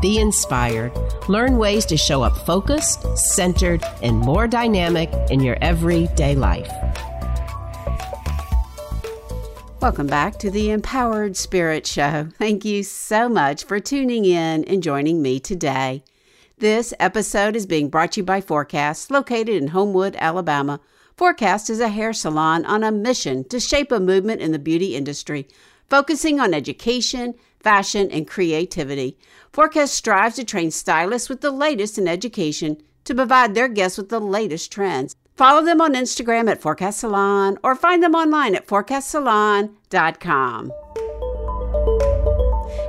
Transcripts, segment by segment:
be inspired, learn ways to show up focused, centered, and more dynamic in your everyday life. Welcome back to the Empowered Spirit Show. Thank you so much for tuning in and joining me today. This episode is being brought to you by Forecast, located in Homewood, Alabama. Forecast is a hair salon on a mission to shape a movement in the beauty industry, focusing on education, fashion, and creativity. Forecast strives to train stylists with the latest in education to provide their guests with the latest trends. Follow them on Instagram at Forecast Salon or find them online at forecastsalon.com.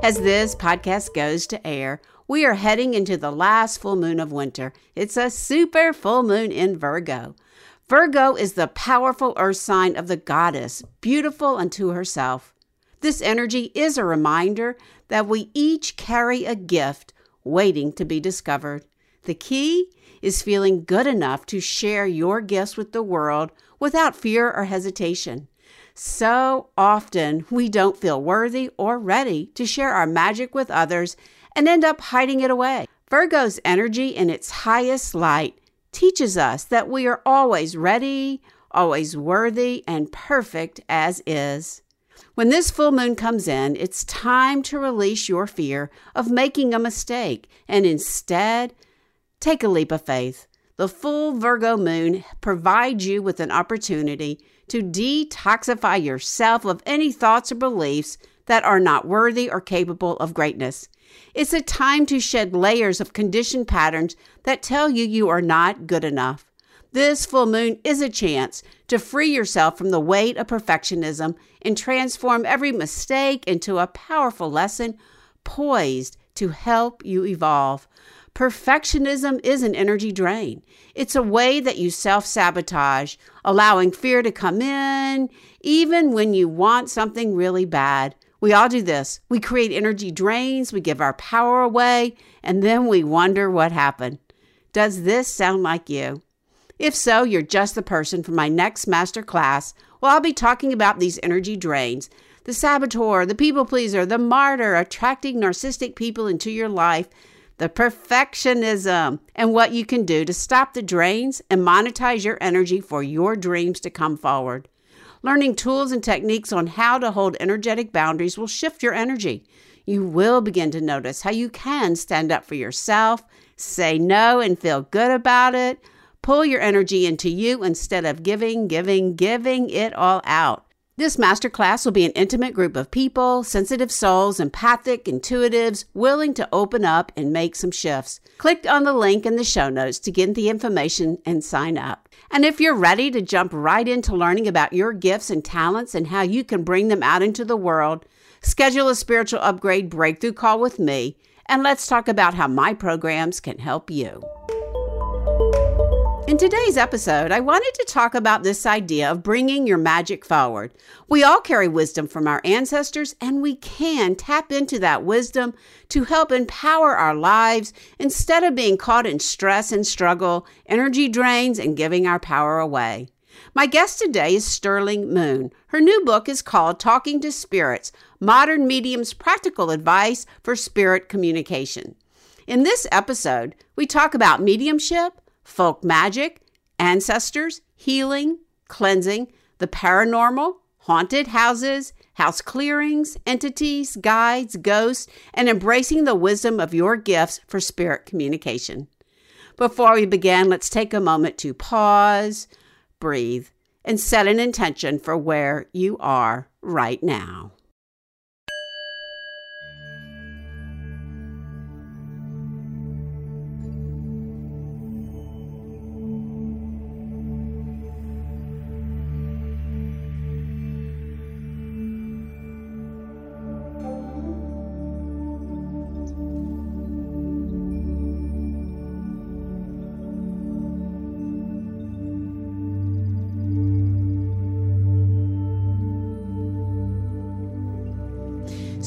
As this podcast goes to air, we are heading into the last full moon of winter. It's a super full moon in Virgo. Virgo is the powerful earth sign of the goddess, beautiful unto herself. This energy is a reminder that we each carry a gift waiting to be discovered. The key is feeling good enough to share your gifts with the world without fear or hesitation. So often we don't feel worthy or ready to share our magic with others and end up hiding it away. Virgo's energy in its highest light teaches us that we are always ready, always worthy, and perfect as is. When this full moon comes in, it's time to release your fear of making a mistake and instead Take a leap of faith. The full Virgo moon provides you with an opportunity to detoxify yourself of any thoughts or beliefs that are not worthy or capable of greatness. It's a time to shed layers of conditioned patterns that tell you you are not good enough. This full moon is a chance to free yourself from the weight of perfectionism and transform every mistake into a powerful lesson poised to help you evolve. Perfectionism is an energy drain. It's a way that you self sabotage, allowing fear to come in, even when you want something really bad. We all do this. We create energy drains, we give our power away, and then we wonder what happened. Does this sound like you? If so, you're just the person for my next master class. Well, I'll be talking about these energy drains the saboteur, the people pleaser, the martyr, attracting narcissistic people into your life the perfectionism, and what you can do to stop the drains and monetize your energy for your dreams to come forward. Learning tools and techniques on how to hold energetic boundaries will shift your energy. You will begin to notice how you can stand up for yourself, say no and feel good about it, pull your energy into you instead of giving, giving, giving it all out. This masterclass will be an intimate group of people, sensitive souls, empathic, intuitives, willing to open up and make some shifts. Click on the link in the show notes to get the information and sign up. And if you're ready to jump right into learning about your gifts and talents and how you can bring them out into the world, schedule a spiritual upgrade breakthrough call with me, and let's talk about how my programs can help you. In today's episode, I wanted to talk about this idea of bringing your magic forward. We all carry wisdom from our ancestors, and we can tap into that wisdom to help empower our lives instead of being caught in stress and struggle, energy drains, and giving our power away. My guest today is Sterling Moon. Her new book is called Talking to Spirits Modern Mediums Practical Advice for Spirit Communication. In this episode, we talk about mediumship folk magic, ancestors, healing, cleansing, the paranormal, haunted houses, house clearings, entities, guides, ghosts, and embracing the wisdom of your gifts for spirit communication. Before we begin, let's take a moment to pause, breathe, and set an intention for where you are right now.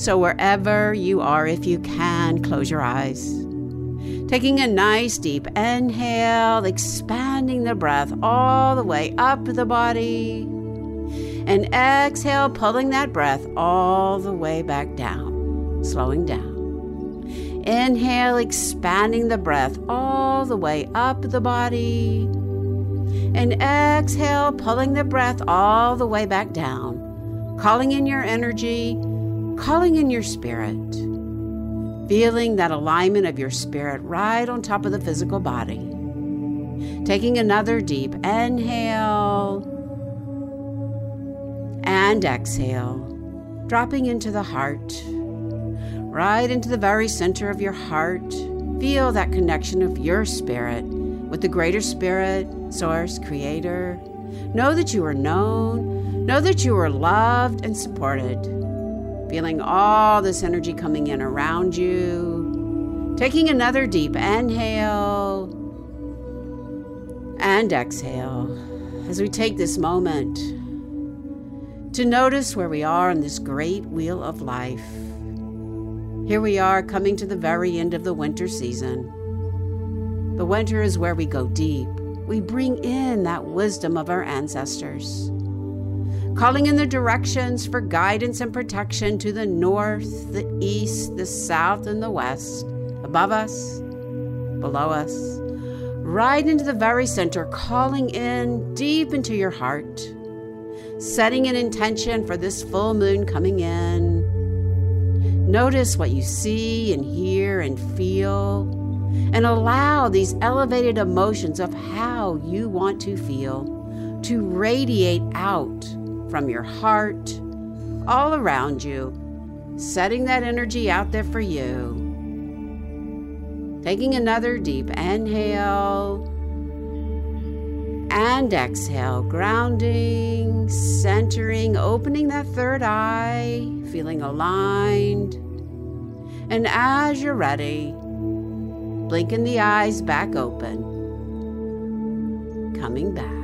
So, wherever you are, if you can, close your eyes. Taking a nice deep inhale, expanding the breath all the way up the body. And exhale, pulling that breath all the way back down, slowing down. Inhale, expanding the breath all the way up the body. And exhale, pulling the breath all the way back down, calling in your energy, calling in your spirit, feeling that alignment of your spirit right on top of the physical body. Taking another deep inhale and exhale, dropping into the heart, right into the very center of your heart. Feel that connection of your spirit with the greater spirit, source, creator. Know that you are known, know that you are loved and supported. Feeling all this energy coming in around you. Taking another deep inhale and exhale as we take this moment to notice where we are on this great wheel of life. Here we are coming to the very end of the winter season. The winter is where we go deep. We bring in that wisdom of our ancestors, calling in the directions for guidance and protection to the north, the east, the south, and the west, above us, below us, right into the very center, calling in deep into your heart setting an intention for this full moon coming in. Notice what you see and hear and feel, and allow these elevated emotions of how you want to feel to radiate out from your heart all around you, setting that energy out there for you. Taking another deep inhale and exhale, grounding, centering, opening that third eye, feeling aligned. And as you're ready, blinking the eyes back open, coming back.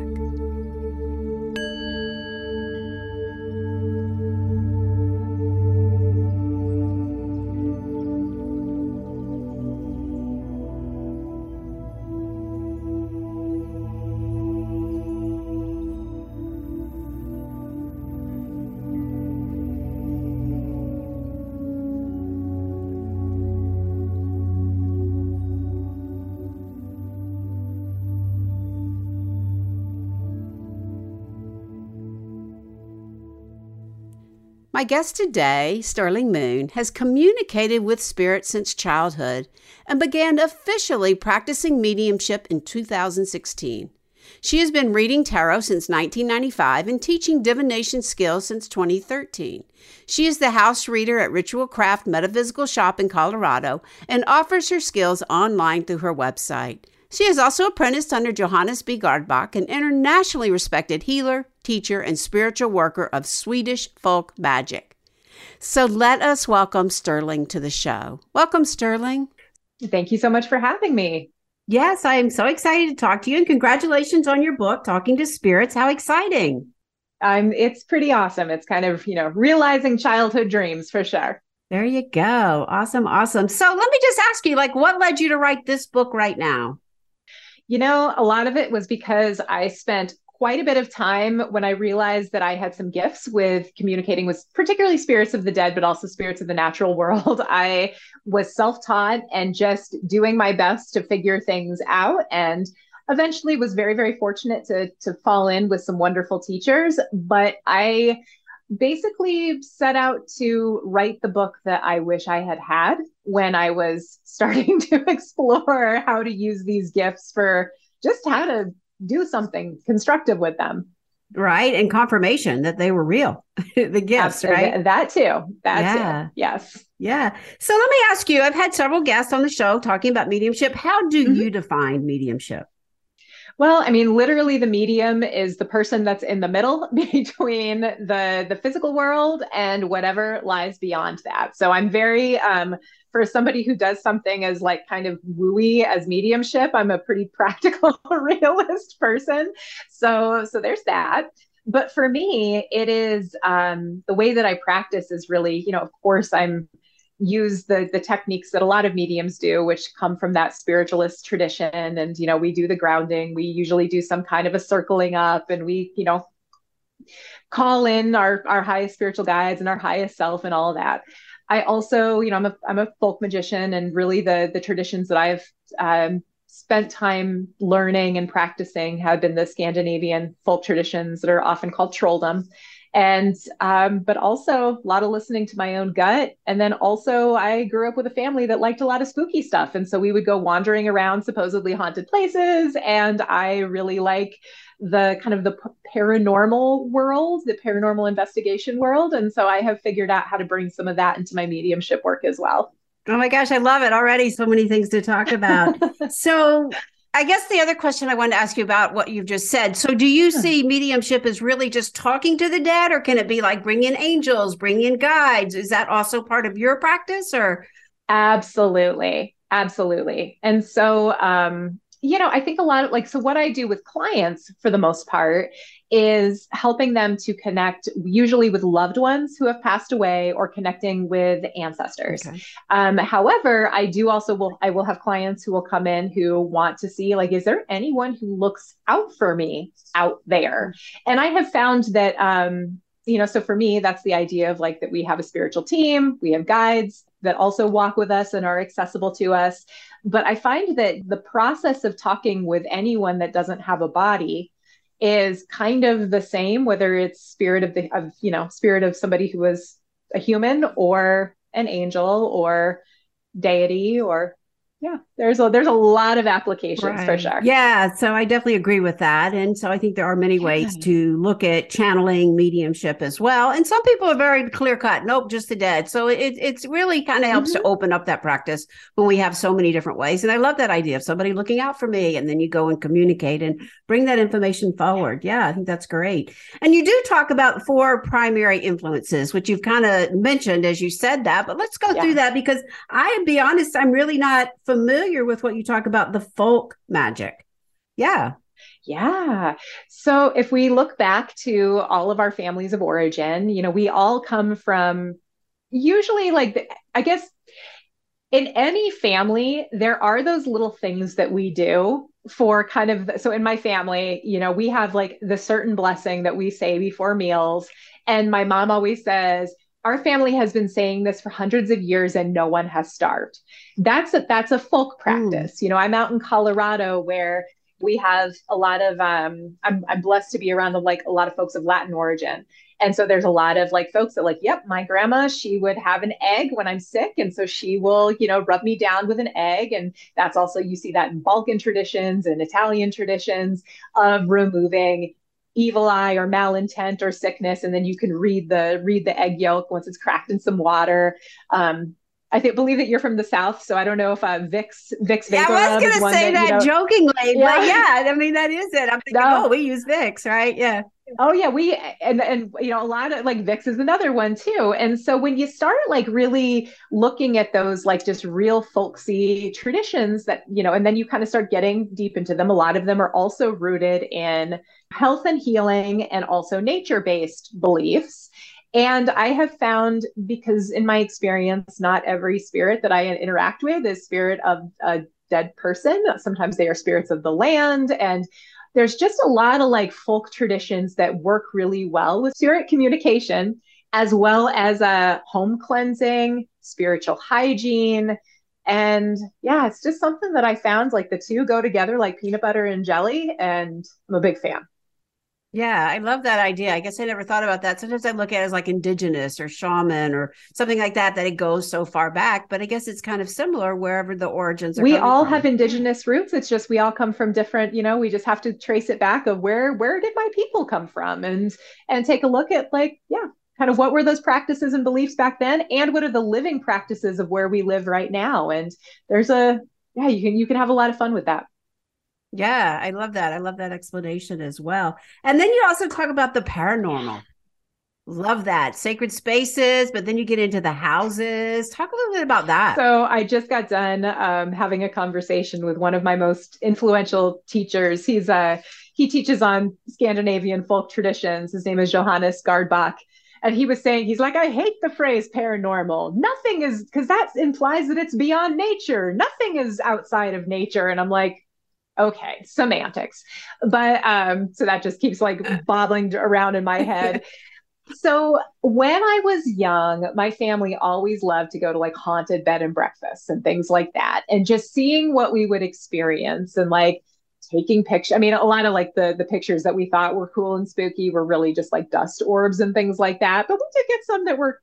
My guest today, Sterling Moon, has communicated with spirits since childhood and began officially practicing mediumship in 2016. She has been reading tarot since 1995 and teaching divination skills since 2013. She is the house reader at Ritual Craft Metaphysical Shop in Colorado and offers her skills online through her website. She is also apprenticed under Johannes B. Gårdbäck, an internationally respected healer, teacher, and spiritual worker of Swedish folk magic. So let us welcome Sterling to the show. Welcome, Sterling. Thank you so much for having me. Yes, I am so excited to talk to you and congratulations on your book, Talking to Spirits. How exciting! I'm it's pretty awesome. It's kind of, you know, realizing childhood dreams for sure. There you go. Awesome, awesome. So let me just ask you like what led you to write this book right now? You know, a lot of it was because I spent quite a bit of time when I realized that I had some gifts with communicating with particularly spirits of the dead, but also spirits of the natural world. I was self taught and just doing my best to figure things out. And eventually was very, very fortunate to, to fall in with some wonderful teachers. But I basically set out to write the book that I wish I had had when I was starting to explore how to use these gifts for just how to do something constructive with them. Right. And confirmation that they were real, the gifts, Absolutely. right? That too. That yeah. too. Yes. Yeah. So let me ask you I've had several guests on the show talking about mediumship. How do mm-hmm. you define mediumship? Well, I mean, literally, the medium is the person that's in the middle between the the physical world and whatever lies beyond that. So I'm very um, for somebody who does something as like kind of wooey as mediumship. I'm a pretty practical realist person. So so there's that. but for me, it is um, the way that I practice is really, you know, of course, I'm use the the techniques that a lot of mediums do which come from that spiritualist tradition and you know we do the grounding we usually do some kind of a circling up and we you know call in our our highest spiritual guides and our highest self and all that i also you know i'm a i'm a folk magician and really the the traditions that i've um, spent time learning and practicing have been the scandinavian folk traditions that are often called trolldom and um, but also a lot of listening to my own gut. And then also i grew up with a family that liked a lot of spooky stuff. And so we would go wandering around supposedly haunted places. And i really like the kind of the paranormal world the paranormal investigation world and so i have figured out how to bring some of that into my mediumship work as well Oh my gosh, I love it already. So many things to talk about. so, I guess the other question I wanted to ask you about what you've just said. So, do you see mediumship as really just talking to the dead, or can it be like bring in angels, bring in guides? Is that also part of your practice, or? Absolutely, absolutely. And so, um, you know, I think a lot of like, so what I do with clients for the most part is helping them to connect, usually with loved ones who have passed away or connecting with ancestors. Okay. Um, however, I do also will, I will have clients who will come in who want to see, like, is there anyone who looks out for me out there? And I have found that, um, you know, so for me, that's the idea of like that we have a spiritual team, we have guides that also walk with us and are accessible to us. But I find that the process of talking with anyone that doesn't have a body is kind of the same, whether it's spirit of the of you know spirit of somebody who was a human or an angel or deity or yeah there's a there's a lot of applications right. for sure. Yeah so i definitely agree with that. And so i think there are many ways to look at channeling mediumship as well. And some people are very clear cut nope just the dead. So it it's really kind of helps mm-hmm. to open up that practice when we have so many different ways. And i love that idea of somebody looking out for me and then you go and communicate and bring that information forward. Yeah i think that's great. And you do talk about four primary influences which you've kind of mentioned as you said that but let's go yeah. through that because i be honest i'm really not familiar with what you talk about the folk magic. Yeah. Yeah. So if we look back to all of our families of origin, you know, we all come from usually like, I guess in any family, there are those little things that we do for kind of so in my family, you know, we have like the certain blessing that we say before meals. And my mom always says, our family has been saying this for hundreds of years and no one has starved. That's a, that's a folk hmm. practice. Mm. You know, I'm out in Colorado where we have a lot of um, I'm, I'm blessed to be around the like a lot of folks of Latin origin. And so there's a lot of like folks that like, yep, my grandma, she would have an egg when I'm sick. And so she will, you know, rub me down with an egg. And that's also, you see that in Balkan traditions and Italian traditions of removing evil eye or malintent or sickness and then you can read the read the egg yolk once it's cracked in some water um, I think believe that you're from the south, so I don't know if uh, Vicks Vicks Yeah, I was going to say that, that you know, jokingly, yeah. but yeah, I mean that is it. I'm thinking, no. oh, we use Vicks, right? Yeah. Oh yeah, we and and you know a lot of like Vicks is another one too. And so when you start like really looking at those like just real folksy traditions that you know, and then you kind of start getting deep into them. A lot of them are also rooted in health and healing and also nature based beliefs. And I have found, because in my experience, not every spirit that I interact with is spirit of a dead person. Sometimes they are spirits of the land. And there's just a lot of like folk traditions that work really well with spirit communication, as well as a uh, home cleansing, spiritual hygiene. And yeah, it's just something that I found like the two go together like peanut butter and jelly. And I'm a big fan. Yeah, I love that idea. I guess I never thought about that. Sometimes I look at it as like indigenous or shaman or something like that, that it goes so far back. But I guess it's kind of similar wherever the origins are. We all from. have indigenous roots. It's just we all come from different, you know, we just have to trace it back of where where did my people come from and and take a look at like, yeah, kind of what were those practices and beliefs back then and what are the living practices of where we live right now. And there's a yeah, you can you can have a lot of fun with that. Yeah, I love that. I love that explanation as well. And then you also talk about the paranormal. Love that. Sacred spaces, but then you get into the houses. Talk a little bit about that. So, I just got done um, having a conversation with one of my most influential teachers. He's a he teaches on Scandinavian folk traditions. His name is Johannes Gårdbäck. And he was saying, he's like, I hate the phrase paranormal. Nothing is, because that implies that it's beyond nature. Nothing is outside of nature. And I'm like, okay, semantics. But um, so that just keeps like bobbling around in my head. so when I was young, my family always loved to go to like haunted bed and breakfasts and things like that. And just seeing what we would experience and like taking pictures. I mean, a lot of like the the pictures that we thought were cool and spooky were really just like dust orbs and things like that. But we did get some that were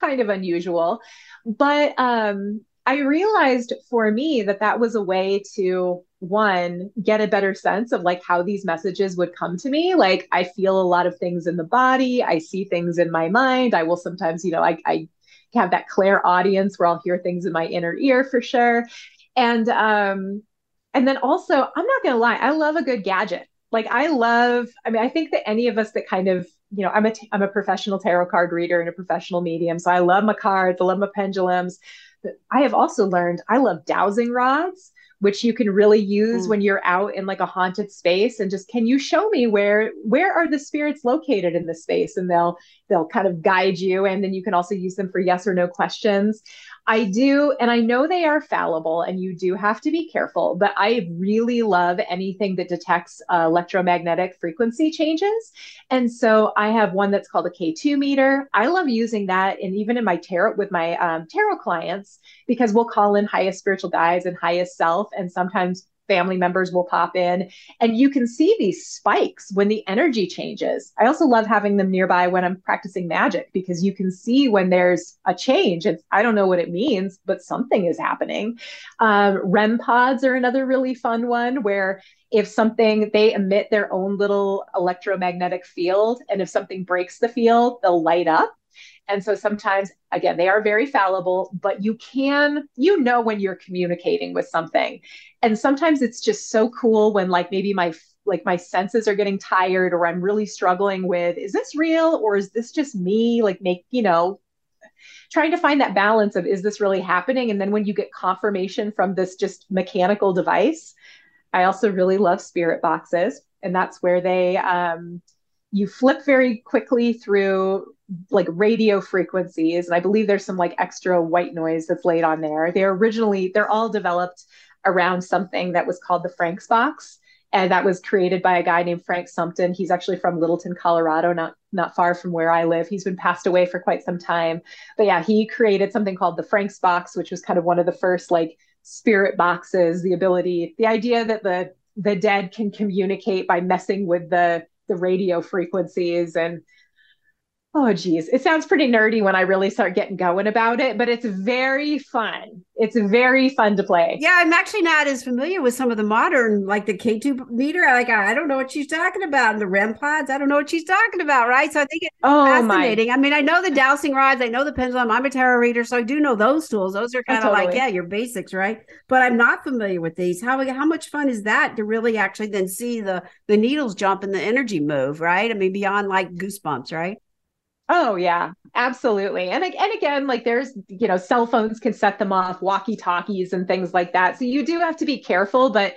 kind of unusual. But um I realized for me that that was a way to one get a better sense of like how these messages would come to me. Like i feel a lot of things in the body. I see things in my mind. I will sometimes you know i, I have that clairaudience where i'll hear things in my inner ear for sure. And um and then also i'm not gonna lie i love a good gadget. Like i love i mean i think that any of us that kind of you know i'm a i'm a professional tarot card reader and a professional medium so i love my cards i love my pendulums. But i have also learned i love dowsing rods which you can really use mm. when you're out in like a haunted space and just can you show me where where are the spirits located in the space and they'll they'll kind of guide you and then you can also use them for yes or no questions I do, and I know they are fallible and you do have to be careful, but I really love anything that detects uh, electromagnetic frequency changes. And so I have one that's called a K2 meter. I love using that, and even in my tarot with my um, tarot clients, because we'll call in highest spiritual guides and highest self, and sometimes family members will pop in and you can see these spikes when the energy changes. I also love having them nearby when I'm practicing magic because you can see when there's a change. And I don't know what it means, but something is happening. Um, REM pods are another really fun one where if something they emit their own little electromagnetic field and if something breaks the field they'll light up and so sometimes, again, they are very fallible, but you can, you know, when you're communicating with something. And sometimes it's just so cool when, like, maybe my like my senses are getting tired or I'm really struggling with is this real or is this just me? Like make you know trying to find that balance of is this really happening? And then when you get confirmation from this just mechanical device I also really love spirit boxes. And that's where they um you flip very quickly through like radio frequencies and i believe there's some like extra white noise that's laid on there. They're originally they're all developed around something that was called the franks box and that was created by a guy named frank sumption. He's actually from littleton colorado not not far from where i live. He's been passed away for quite some time. But yeah he created something called the franks box which was kind of one of the first like spirit boxes the ability the idea that the the dead can communicate by messing with the the radio frequencies and Oh, geez. It sounds pretty nerdy when I really start getting going about it, but it's very fun. It's very fun to play. Yeah, I'm actually not as familiar with some of the modern, like the K2 meter. Like, I don't know what she's talking about. And the REM pods, I don't know what she's talking about, right? So I think it's oh, fascinating. My. I mean, I know the dowsing rods, I know the pendulum. I'm a tarot reader, so I do know those tools. Those are kind of oh, totally. like, yeah, your basics, right? But I'm not familiar with these. How how much fun is that to really actually then see the the needles jump and the energy move, right? I mean, beyond like goosebumps, right? Oh yeah, absolutely. And and again, like there's you know, cell phones can set them off, walkie talkies and things like that. So you do have to be careful, but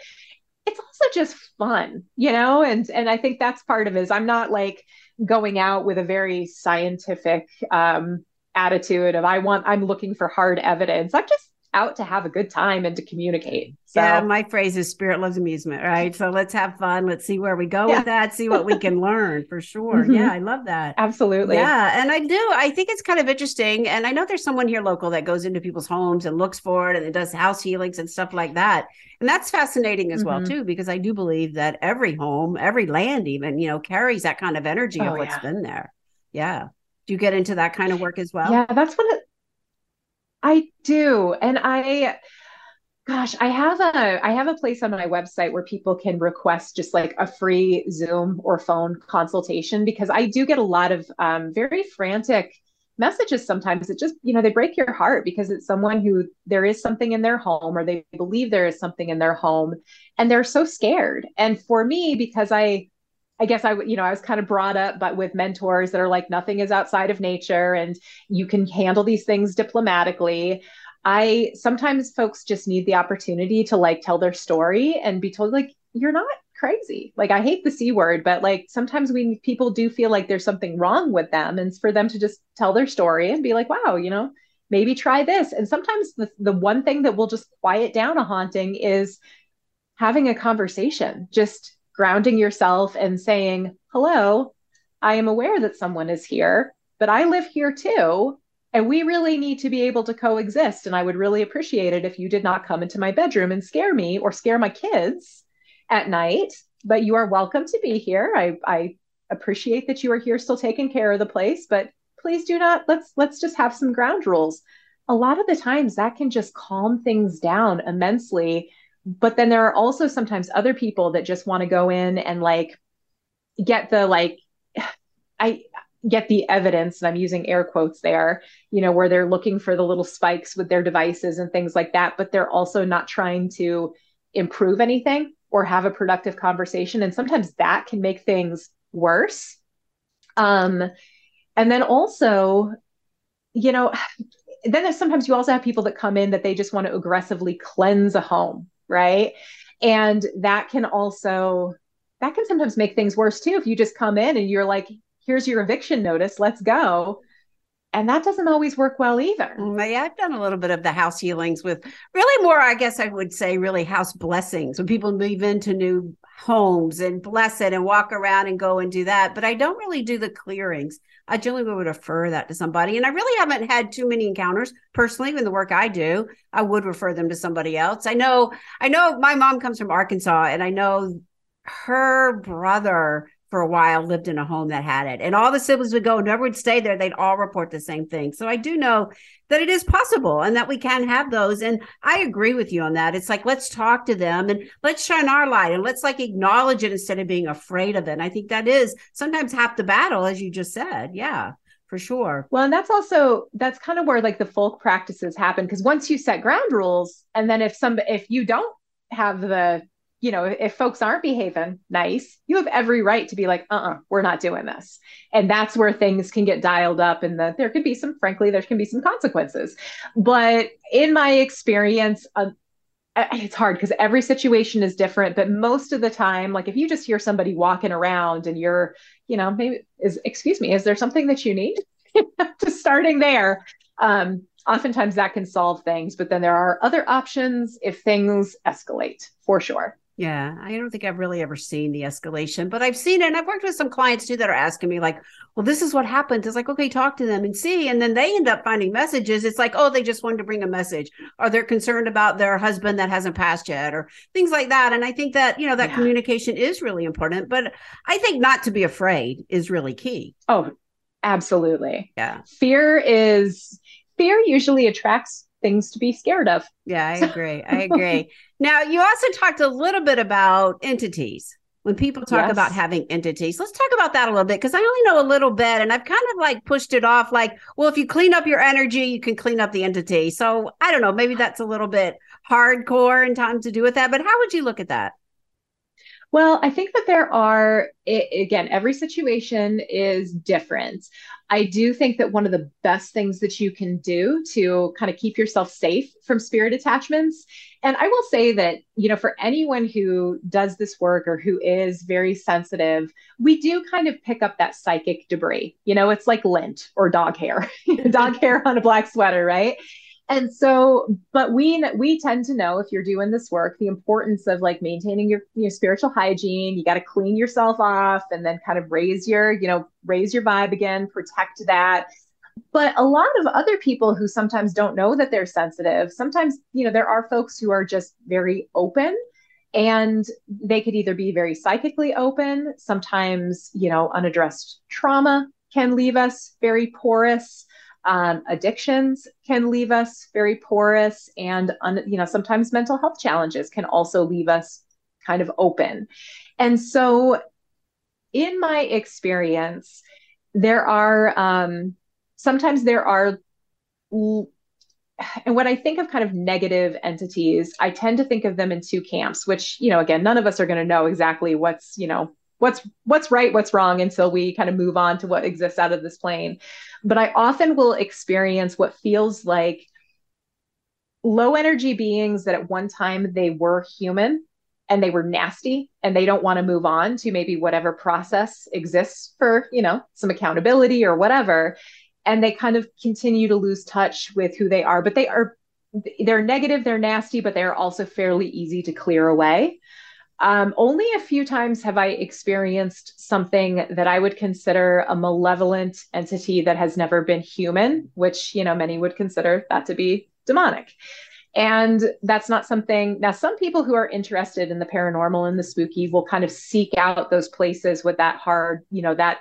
it's also just fun, you know. And and I think that's part of it. Is I'm not like going out with a very scientific um, attitude of I want I'm looking for hard evidence. I'm just out to have a good time and to communicate. So. Yeah, my phrase is spirit loves amusement, right? So let's have fun. Let's see where we go yeah. with that, see what we can learn for sure. Mm-hmm. Yeah, I love that. Absolutely. Yeah. And I do. I think it's kind of interesting. And I know there's someone here local that goes into people's homes and looks for it and it does house healings and stuff like that. And that's fascinating as mm-hmm. well, too, because I do believe that every home, every land, even, you know, carries that kind of energy oh, of what's yeah. been there. Yeah. Do you get into that kind of work as well? Yeah, that's what it, I do. And I gosh, I have a I have a place on my website where people can request just like a free Zoom or phone consultation because I do get a lot of um, very frantic messages sometimes it just you know they break your heart because it's someone who there is something in their home or they believe there is something in their home and they're so scared and for me because i I guess I, you know, I was kind of brought up, but with mentors that are like, nothing is outside of nature and you can handle these things diplomatically. I sometimes folks just need the opportunity to like tell their story and be told, like, you're not crazy. Like I hate the C word, but like sometimes we people do feel like there's something wrong with them. And for them to just tell their story and be like, wow, you know, maybe try this. And sometimes the, the one thing that will just quiet down a haunting is having a conversation, just grounding yourself and saying, hello, I am aware that someone is here, but I live here too. And we really need to be able to coexist. And I would really appreciate it if you did not come into my bedroom and scare me or scare my kids at night. But you are welcome to be here. I, I appreciate that you are here still taking care of the place, but please do not let's let's just have some ground rules. A lot of the times that can just calm things down immensely. But then there are also sometimes other people that just want to go in and like get the like I get the evidence, and I'm using air quotes there, you know, where they're looking for the little spikes with their devices and things like that, but they're also not trying to improve anything or have a productive conversation. And sometimes that can make things worse. Um, and then also, you know, then there's sometimes you also have people that come in that they just want to aggressively cleanse a home, right? And that can also that can sometimes make things worse too if you just come in and you're like here's your eviction notice, let's go. And that doesn't always work well either. Mm, yeah, I've done a little bit of the house healings with really more, I guess I would say, really house blessings when people move into new homes and bless it and walk around and go and do that. But I don't really do the clearings. I generally would refer that to somebody. And I really haven't had too many encounters personally in the work I do. I would refer them to somebody else. I know, I know my mom comes from Arkansas and I know her brother for a while lived in a home that had it. And all the siblings would go, never would stay there. They'd all report the same thing. So I do know that it is possible and that we can have those. And I agree with you on that. It's like, let's talk to them and let's shine our light and let's like acknowledge it instead of being afraid of it. And I think that is sometimes half the battle, as you just said. Yeah for sure. Well, and that's also that's kind of where like the folk practices happen because once you set ground rules, and then if some if you don't have the you know, if folks aren't behaving nice, you have every right to be like, uh uh-uh, uh, we are not doing this. And that's where things can get dialed up and the, there could be some, frankly, there can be some consequences. But in my experience, uh, it's hard because every situation is different. But most of the time, like if you just hear somebody walking around and you're, you know, maybe is, excuse me, is there something that you need? just starting there. Um, oftentimes that can solve things, but then there are other options if things escalate for sure. Yeah, I don't think I've really ever seen the escalation, but I've seen it. And I've worked with some clients too that are asking me, like, well, this is what happened. It's like, okay, talk to them and see. And then they end up finding messages. It's like, oh, they just wanted to bring a message, or they're concerned about their husband that hasn't passed yet, or things like that. And I think that, you know, that yeah. communication is really important. But I think not to be afraid is really key. Oh, absolutely. Yeah. Fear is, fear usually attracts things to be scared of. Yeah, I agree. I agree. now, you also talked a little bit about entities. When people talk yes. about having entities, let's talk about that a little bit because I only know a little bit and I've kind of like pushed it off like, well, if you clean up your energy, you can clean up the entity. So I don't know, maybe that's a little bit hardcore in time to do with that. But how would you look at that? Well, I think that there are, again, every situation is different. I do think that one of the best things that you can do to kind of keep yourself safe from spirit attachments. And I will say that, you know, for anyone who does this work or who is very sensitive, we do kind of pick up that psychic debris. You know, it's like lint or dog hair, dog hair on a black sweater, right? And so but we we tend to know if you're doing this work the importance of like maintaining your your spiritual hygiene. You got to clean yourself off and then kind of raise your you know raise your vibe again protect that. But a lot of other people who sometimes don't know that they're sensitive sometimes you know there are folks who are just very open and they could either be very psychically open sometimes you know unaddressed trauma can leave us very porous um, addictions can leave us very porous, and un, you know sometimes mental health challenges can also leave us kind of open. And so, in my experience, there are um, sometimes there are and when I think of kind of negative entities, I tend to think of them in two camps, which, you know, again, none of us are going to know exactly what's, you know, what's what's right what's wrong until we kind of move on to what exists out of this plane but i often will experience what feels like low energy beings that at one time they were human and they were nasty and they don't want to move on to maybe whatever process exists for, you know, some accountability or whatever. And they kind of continue to lose touch with who they are, but they are they're negative, they're nasty, but they're also fairly easy to clear away. Um, only a few times have I experienced something that I would consider a malevolent entity that has never been human, which, you know, many would consider that to be demonic. And that's not something, now, some people who are interested in the paranormal and the spooky will kind of seek out those places with that hard, you know, that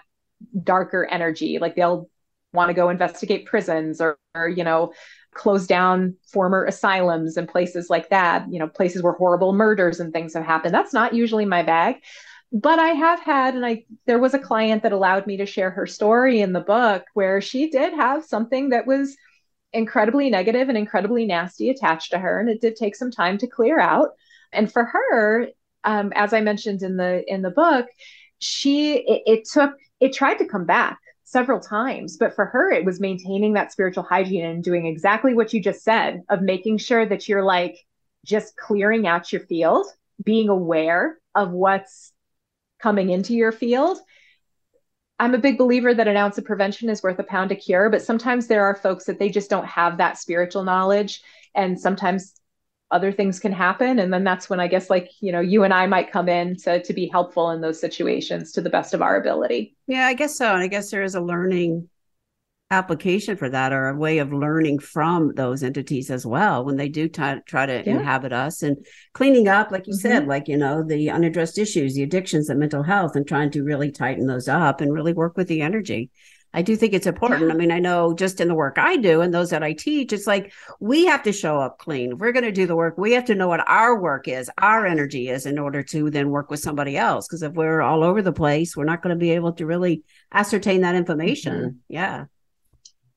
darker energy. Like they'll want to go investigate prisons or, or you know, close down former asylums and places like that, you know, places where horrible murders and things have happened. That's not usually my bag. But I have had, and I there was a client that allowed me to share her story in the book where she did have something that was incredibly negative and incredibly nasty attached to her, and it did take some time to clear out. And for her, um, as I mentioned in the in the book, she it, it took it tried to come back several times. But for her, it was maintaining that spiritual hygiene and doing exactly what you just said of making sure that you're like just clearing out your field, being aware of what's coming into your field. I'm a big believer that an ounce of prevention is worth a pound of cure, but sometimes there are folks that they just don't have that spiritual knowledge. And sometimes other things can happen and then that's when i guess like you know you and i might come in to to be helpful in those situations to the best of our ability yeah i guess so and i guess there is a learning application for that or a way of learning from those entities as well when they do t- try to yeah. inhabit us and cleaning up like you mm-hmm. said like you know the unaddressed issues the addictions the mental health and trying to really tighten those up and really work with the energy I do think it's important. I mean, I know just in the work I do and those that I teach, it's like we have to show up clean. If we're going to do the work, we have to know what our work is, our energy is in order to then work with somebody else. Because if we're all over the place, we're not going to be able to really ascertain that information. Mm-hmm. Yeah.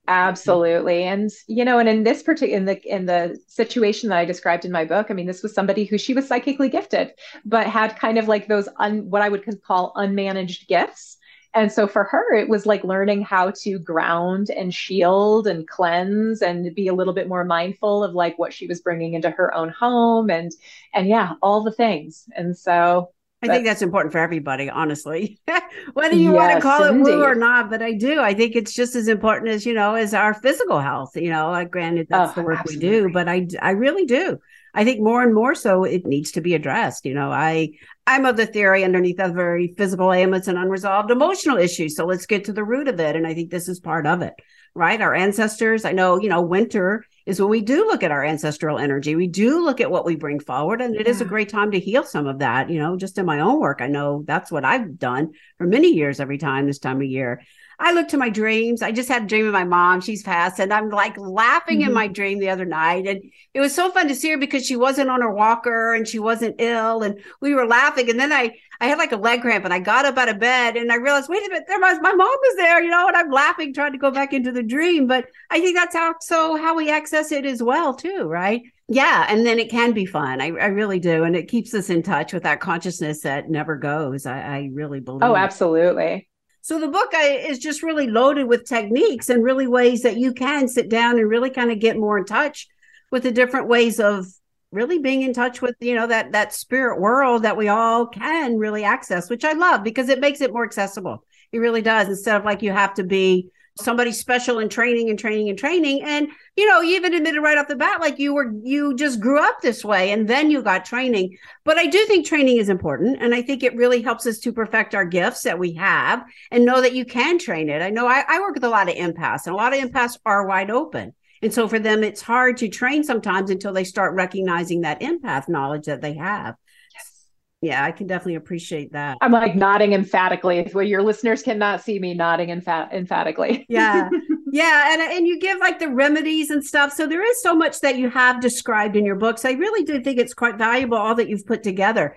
Absolutely. And you know, and in this particular in the in the situation that I described in my book, I mean, this was somebody who she was psychically gifted, but had kind of like those un, what I would call unmanaged gifts and so for her, it was like learning how to ground and shield and cleanse and be a little bit more mindful of like what she was bringing into her own home and and yeah, all the things. And so I think that's important for everybody, honestly. Whether you yes, want to call it indeed. woo or not, but I do. I think it's just as important as you know as our physical health. You know, like granted that's oh, the work absolutely. we do, but I I really do. I think more and more so it needs to be addressed. You know, I I'm of the theory underneath a very physical ailments and unresolved emotional issues. So let's get to the root of it. And I think this is part of it, right? Our ancestors, I know, you know, winter is when we do look at our ancestral energy. We do look at what we bring forward. And it yeah. is a great time to heal some of that. You know, just in my own work, I know that's what I've done for many years every time this time of year. I look to my dreams. I just had a dream of my mom. She's passed. And I'm like laughing mm-hmm. in my dream the other night. And it was so fun to see her because she wasn't on her walker and she wasn't ill. And we were laughing. And then I, I had like a leg cramp and I got up out of bed and I realized, wait a minute, there was my mom was there, you know, and I'm laughing, trying to go back into the dream. But I think that's how so how we access it as well, too, right? Yeah. And then it can be fun. I, I really do. And it keeps us in touch with that consciousness that never goes. I, I really believe. Oh, absolutely. So the book is just really loaded with techniques and really ways that you can sit down and really kind of get more in touch with the different ways of really being in touch with you know that that spirit world that we all can really access which i love because it makes it more accessible. It really does instead of like you have to be somebody special in training and training and training. And, you know, you even admitted right off the bat, like you were, you just grew up this way and then you got training. But I do think training is important. And I think it really helps us to perfect our gifts that we have and know that you can train it. I know I, I work with a lot of empaths and a lot of empaths are wide open. And so for them, it's hard to train sometimes until they start recognizing that empath knowledge that they have yeah, I can definitely appreciate that. I'm like nodding emphatically. Well, your listeners cannot see me nodding emph- emphatically. yeah. Yeah. And, and you give like the remedies and stuff. So there is so much that you have described in your books. I really do think it's quite valuable, all that you've put together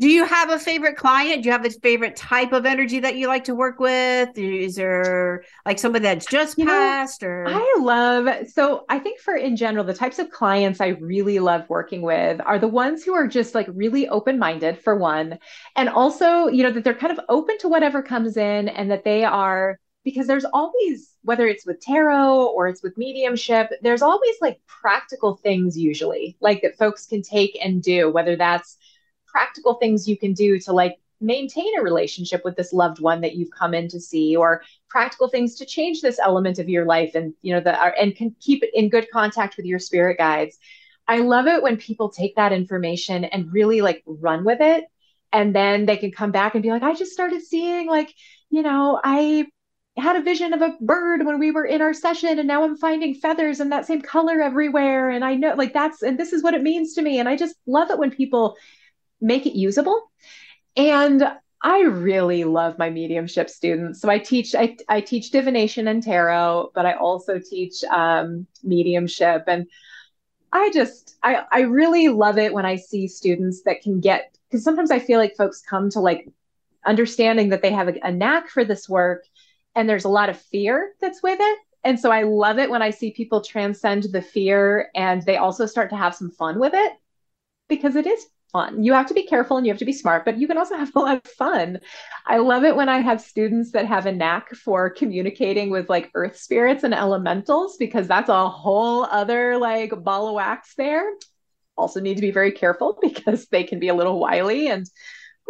do you have a favorite client? Do you have a favorite type of energy that you like to work with? Is there like somebody that's just you passed know, or I love so I think for in general, the types of clients I really love working with are the ones who are just like really open-minded for one. And also, you know, that they're kind of open to whatever comes in and that they are because there's always whether it's with tarot or it's with mediumship there's always like practical things usually like that folks can take and do whether that's practical things you can do to like maintain a relationship with this loved one that you've come in to see or practical things to change this element of your life and you know the uh, and can keep it in good contact with your spirit guides. I love it when people take that information and really like run with it and then they can come back and be like i just started seeing like you know i had a vision of a bird when we were in our session and now i'm finding feathers and that same color everywhere and i know like that's and this is what it means to me and i just love it when people make it usable and I really love my mediumship students. So I teach I, I teach divination and tarot, but I also teach um, mediumship. And I just I I really love it when I see students that can get because sometimes I feel like folks come to like understanding that they have a, a knack for this work, and there's a lot of fear that's with it. And so I love it when I see people transcend the fear and they also start to have some fun with it because it is fun. You have to be careful and you have to be smart, but you can also have a lot of fun. I love it when I have students that have a knack for communicating with like earth spirits and elementals because that's a whole other like ball of wax there. Also need to be very careful because they can be a little wily and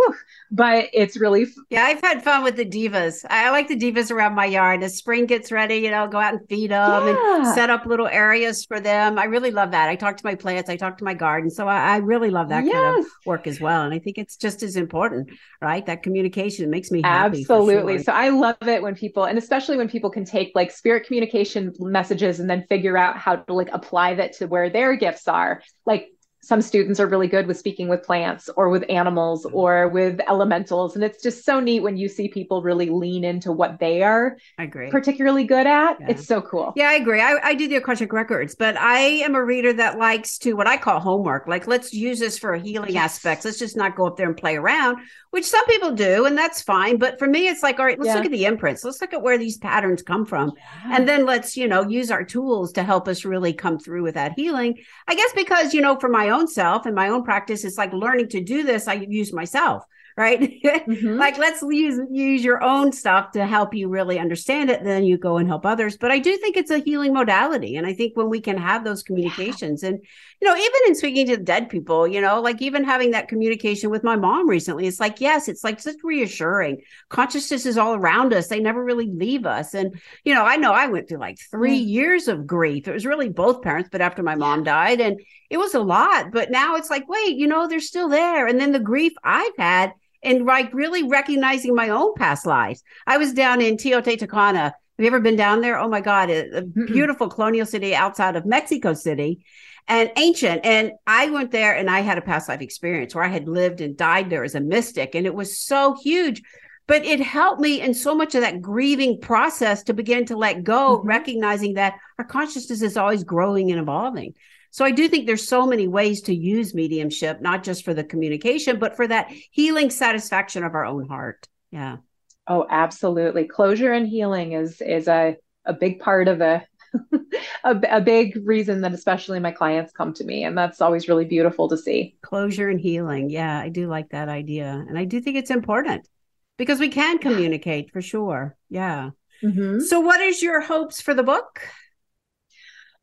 whew, but it's really f- yeah i've had fun with the devas. I like the devas around my yard. As spring gets ready you know go out and feed them yeah. and set up little areas for them. I really love that. I talk to my plants. I talk to my garden. So i, I really love that yes. kind of work as well. And i think it's just as important right? That communication. Makes me happy absolutely. sure. so i love it when people and especially when people can take like spirit communication messages and then figure out how to like apply that to where their gifts are. Like some students are really good with speaking with plants or with animals or with elementals and it's just so neat when you see people really lean into what they are I agree. particularly good at yeah. it's so cool yeah i agree I, I do the akashic records but i am a reader that likes to what i call homework like let's use this for a healing yes. aspects let's just not go up there and play around which some people do and that's fine but for me it's like all right let's yeah. look at the imprints let's look at where these patterns come from yeah. and then let's you know use our tools to help us really come through with that healing i guess because you know for my own self and my own practice it's like learning to do this i use myself right? Mm-hmm. like let's use use your own stuff to help you really understand it then you go and help others. But i do think it's a healing modality and i think when we can have those communications yeah. and you know even in speaking to dead people you know like even having that communication with my mom recently it's like yes it's like just reassuring. Consciousness is all around us they never really leave us. And you know i know i went through like three years of grief. It was really both parents but after my mom died and it was a lot but now it's like wait you know they're still there and then the grief i've had and like really recognizing my own past lives. I was down in Teotihuacan. Have you ever been down there? Oh my God, a, beautiful colonial city outside of Mexico City and ancient. And I went there and I had a past life experience where I had lived and died there as a mystic. And it was so huge. But it helped me in so much of that grieving process to begin to let go, mm-hmm. recognizing that our consciousness is always growing and evolving. So I do think there's so many ways to use mediumship, not just for the communication, but for that healing satisfaction of our own heart. Yeah. Oh, absolutely. Closure and healing is is a a big part of a a, a big reason that especially my clients come to me and that's always really beautiful to see closure and healing yeah i do like that idea and i do think it's important because we can communicate for sure yeah mm-hmm. so what is your hopes for the book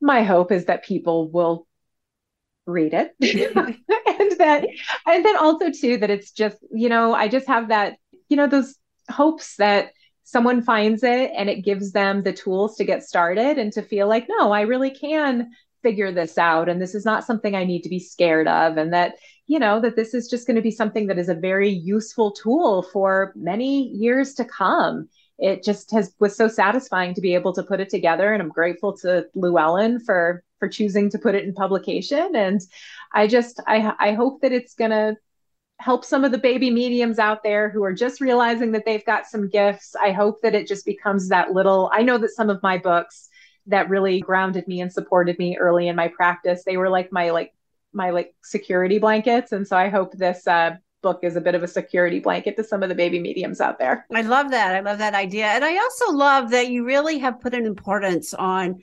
my hope is that people will read it. And that and then also too that it's just you know i just have that you know those hopes that someone finds it and it gives them the tools to get started and to feel like no i really can figure this out and this is not something i need to be scared of. And that you know that this is just going to be something that is a very useful tool for many years to come it just has was so satisfying to be able to put it together and i'm grateful to llewellyn for for choosing to put it in publication. And i just i i hope that it's going to help some of the baby mediums out there who are just realizing that they've got some gifts. I hope that it just becomes that little i know that some of my books that really grounded me and supported me early in my practice they were like my like my like security blankets. And so i hope this uh, book is a bit of a security blanket to some of the baby mediums out there. I love that. I love that idea. And I also love that you really have put an importance on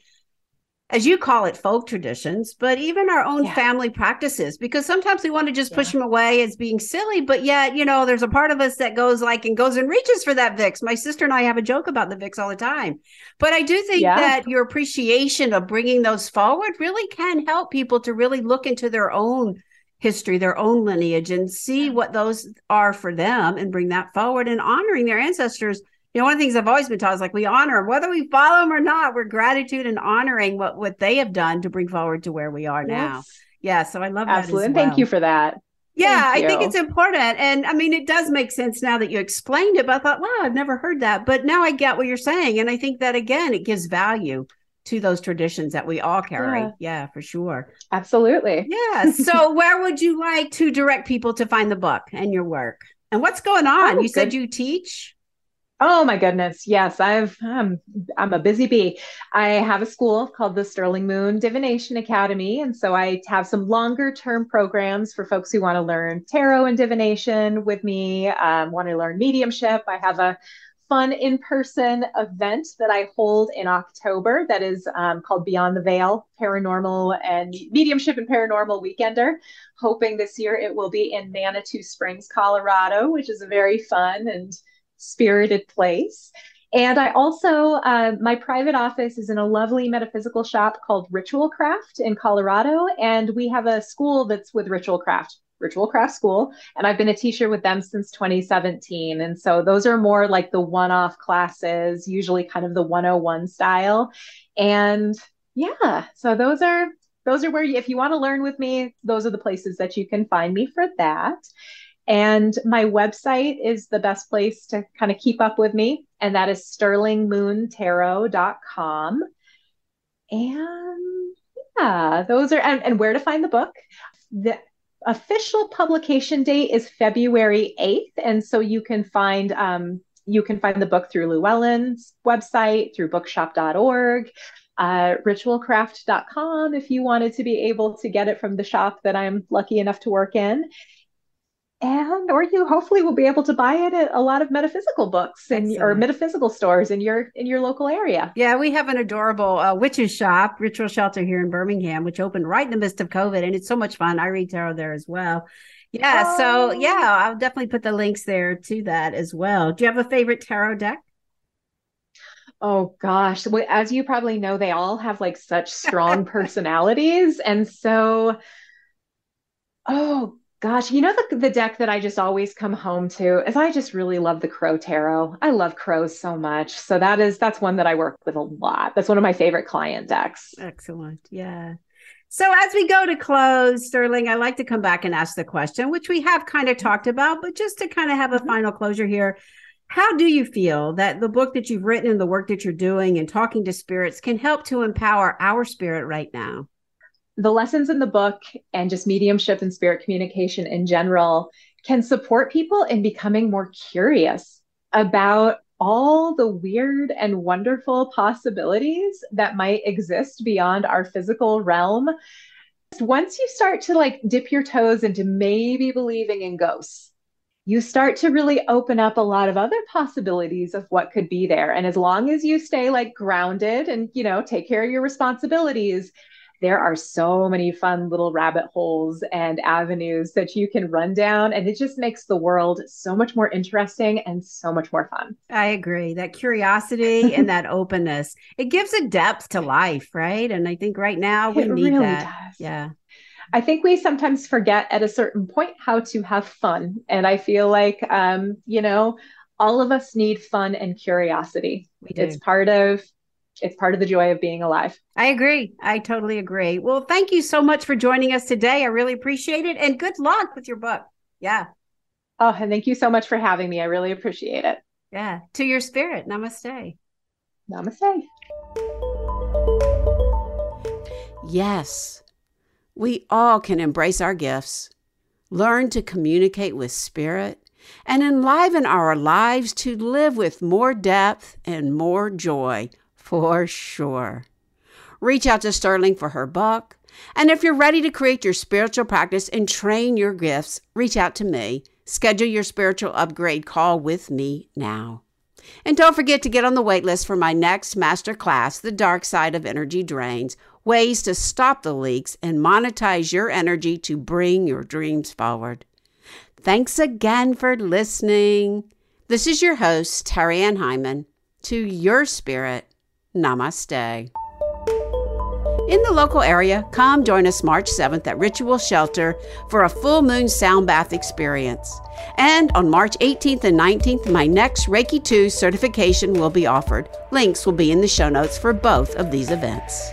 as you call it, folk traditions, but even our own yeah. family practices, because sometimes we want to just push them away as being silly. But yet, you know, there's a part of us that goes like and goes and reaches for that Vicks My sister and I have a joke about the Vicks all the time. But I do think yeah. that your appreciation of bringing those forward really can help people to really look into their own history, their own lineage, and see what those are for them and bring that forward and honoring their ancestors. You know, one of the things I've always been taught is like we honor them, whether we follow them or not. We're gratitude and honoring what what they have done to bring forward to where we are now. Yeah, so I love Absolutely. that. Well. Thank you for that. Yeah, I think it's important. And I mean, it does make sense now that you explained it, but I thought, wow, I've never heard that. But now I get what you're saying. And I think that again, it gives value to those traditions that we all carry. Yeah, yeah for sure. Absolutely. Yeah. So where would you like to direct people to find the book and your work? And what's going on? Oh, you good. said you teach? Oh my goodness. Yes, I've um, I'm a busy bee. I have a school called the Sterling Moon Divination Academy and so I have some longer term programs for folks who want to learn tarot and divination with me, um, want to learn mediumship. I have a fun in-person event that I hold in October that is um, called Beyond the Veil Paranormal and Mediumship and Paranormal Weekender. Hoping this year it will be in Manitou Springs, Colorado, which is a very fun and spirited place. And I also, uh, my private office is in a lovely metaphysical shop called Ritual Craft in Colorado. And we have a school that's with Ritual Craft, Ritual Craft School. And I've been a teacher with them since 2017. And so those are more like the one off classes, usually kind of the 101 style. And yeah, so those are. Those are where, you, if you want to learn with me, those are the places that you can find me for that. And my website is the best place to kind of keep up with me, and that is sterlingmoontarot.com. And yeah, those are, and, and where to find the book. The official publication date is February 8th. And so you can find, um, you can find the book through Llewellyn's website, through bookshop.org, uh, ritualcraft.com if you wanted to be able to get it from the shop that I'm lucky enough to work in and or you hopefully will be able to buy it at a lot of metaphysical books and or metaphysical stores in your in your local area. Yeah we have an adorable uh, witches shop ritual shelter here in birmingham which opened right in the midst of covid and it's so much fun. I read tarot there as well. Yeah oh. so yeah i'll definitely put the links there to that as well. Do you have a favorite tarot deck? Oh gosh, Well, as you probably know, they all have like such strong personalities. And so, oh Gosh, you know the the deck that I just always come home to is I just really love the Crow Tarot. I love crows so much. So that is that's one that I work with a lot. That's one of my favorite client decks. Excellent. Yeah. So as we go to close, Sterling, I like to come back and ask the question, which we have kind of talked about, but just to kind of have a mm-hmm. final closure here. How do you feel that the book that you've written and the work that you're doing and talking to spirits can help to empower our spirit right now? The lessons in the book and just mediumship and spirit communication in general can support people in becoming more curious about all the weird and wonderful possibilities that might exist beyond our physical realm. Once you start to like dip your toes into maybe believing in ghosts, you start to really open up a lot of other possibilities of what could be there. And as long as you stay like grounded and, you know, take care of your responsibilities, there are so many fun little rabbit holes and avenues that you can run down. And it just makes the world so much more interesting and so much more fun. I agree. That curiosity and that openness, it gives a depth to life, right? And I think right now we it need really that. Does. Yeah. I think we sometimes forget at a certain point how to have fun. And I feel like, um, you know, all of us need fun and curiosity. It's part of it's part of the joy of being alive. I agree. I totally agree. Well, thank you so much for joining us today. I really appreciate it. And good luck with your book. Yeah. Oh, and thank you so much for having me. I really appreciate it. Yeah. To your spirit. Namaste. Namaste. Yes, we all can embrace our gifts, learn to communicate with spirit, and enliven our lives to live with more depth and more joy for sure. Reach out to Sterling for her book. And if you're ready to create your spiritual practice and train your gifts, reach out to me. Schedule your spiritual upgrade call with me now. And don't forget to get on the waitlist for my next master class, The Dark Side of Energy Drains Ways to Stop the Leaks and Monetize Your Energy to Bring Your Dreams Forward. Thanks again for listening. This is your host, Terry Ann Hyman. To your spirit, Namaste. In the local area, come join us March 7th at Ritual Shelter for a full moon sound bath experience. And on March 18th and 19th, my next Reiki 2 certification will be offered. Links will be in the show notes for both of these events.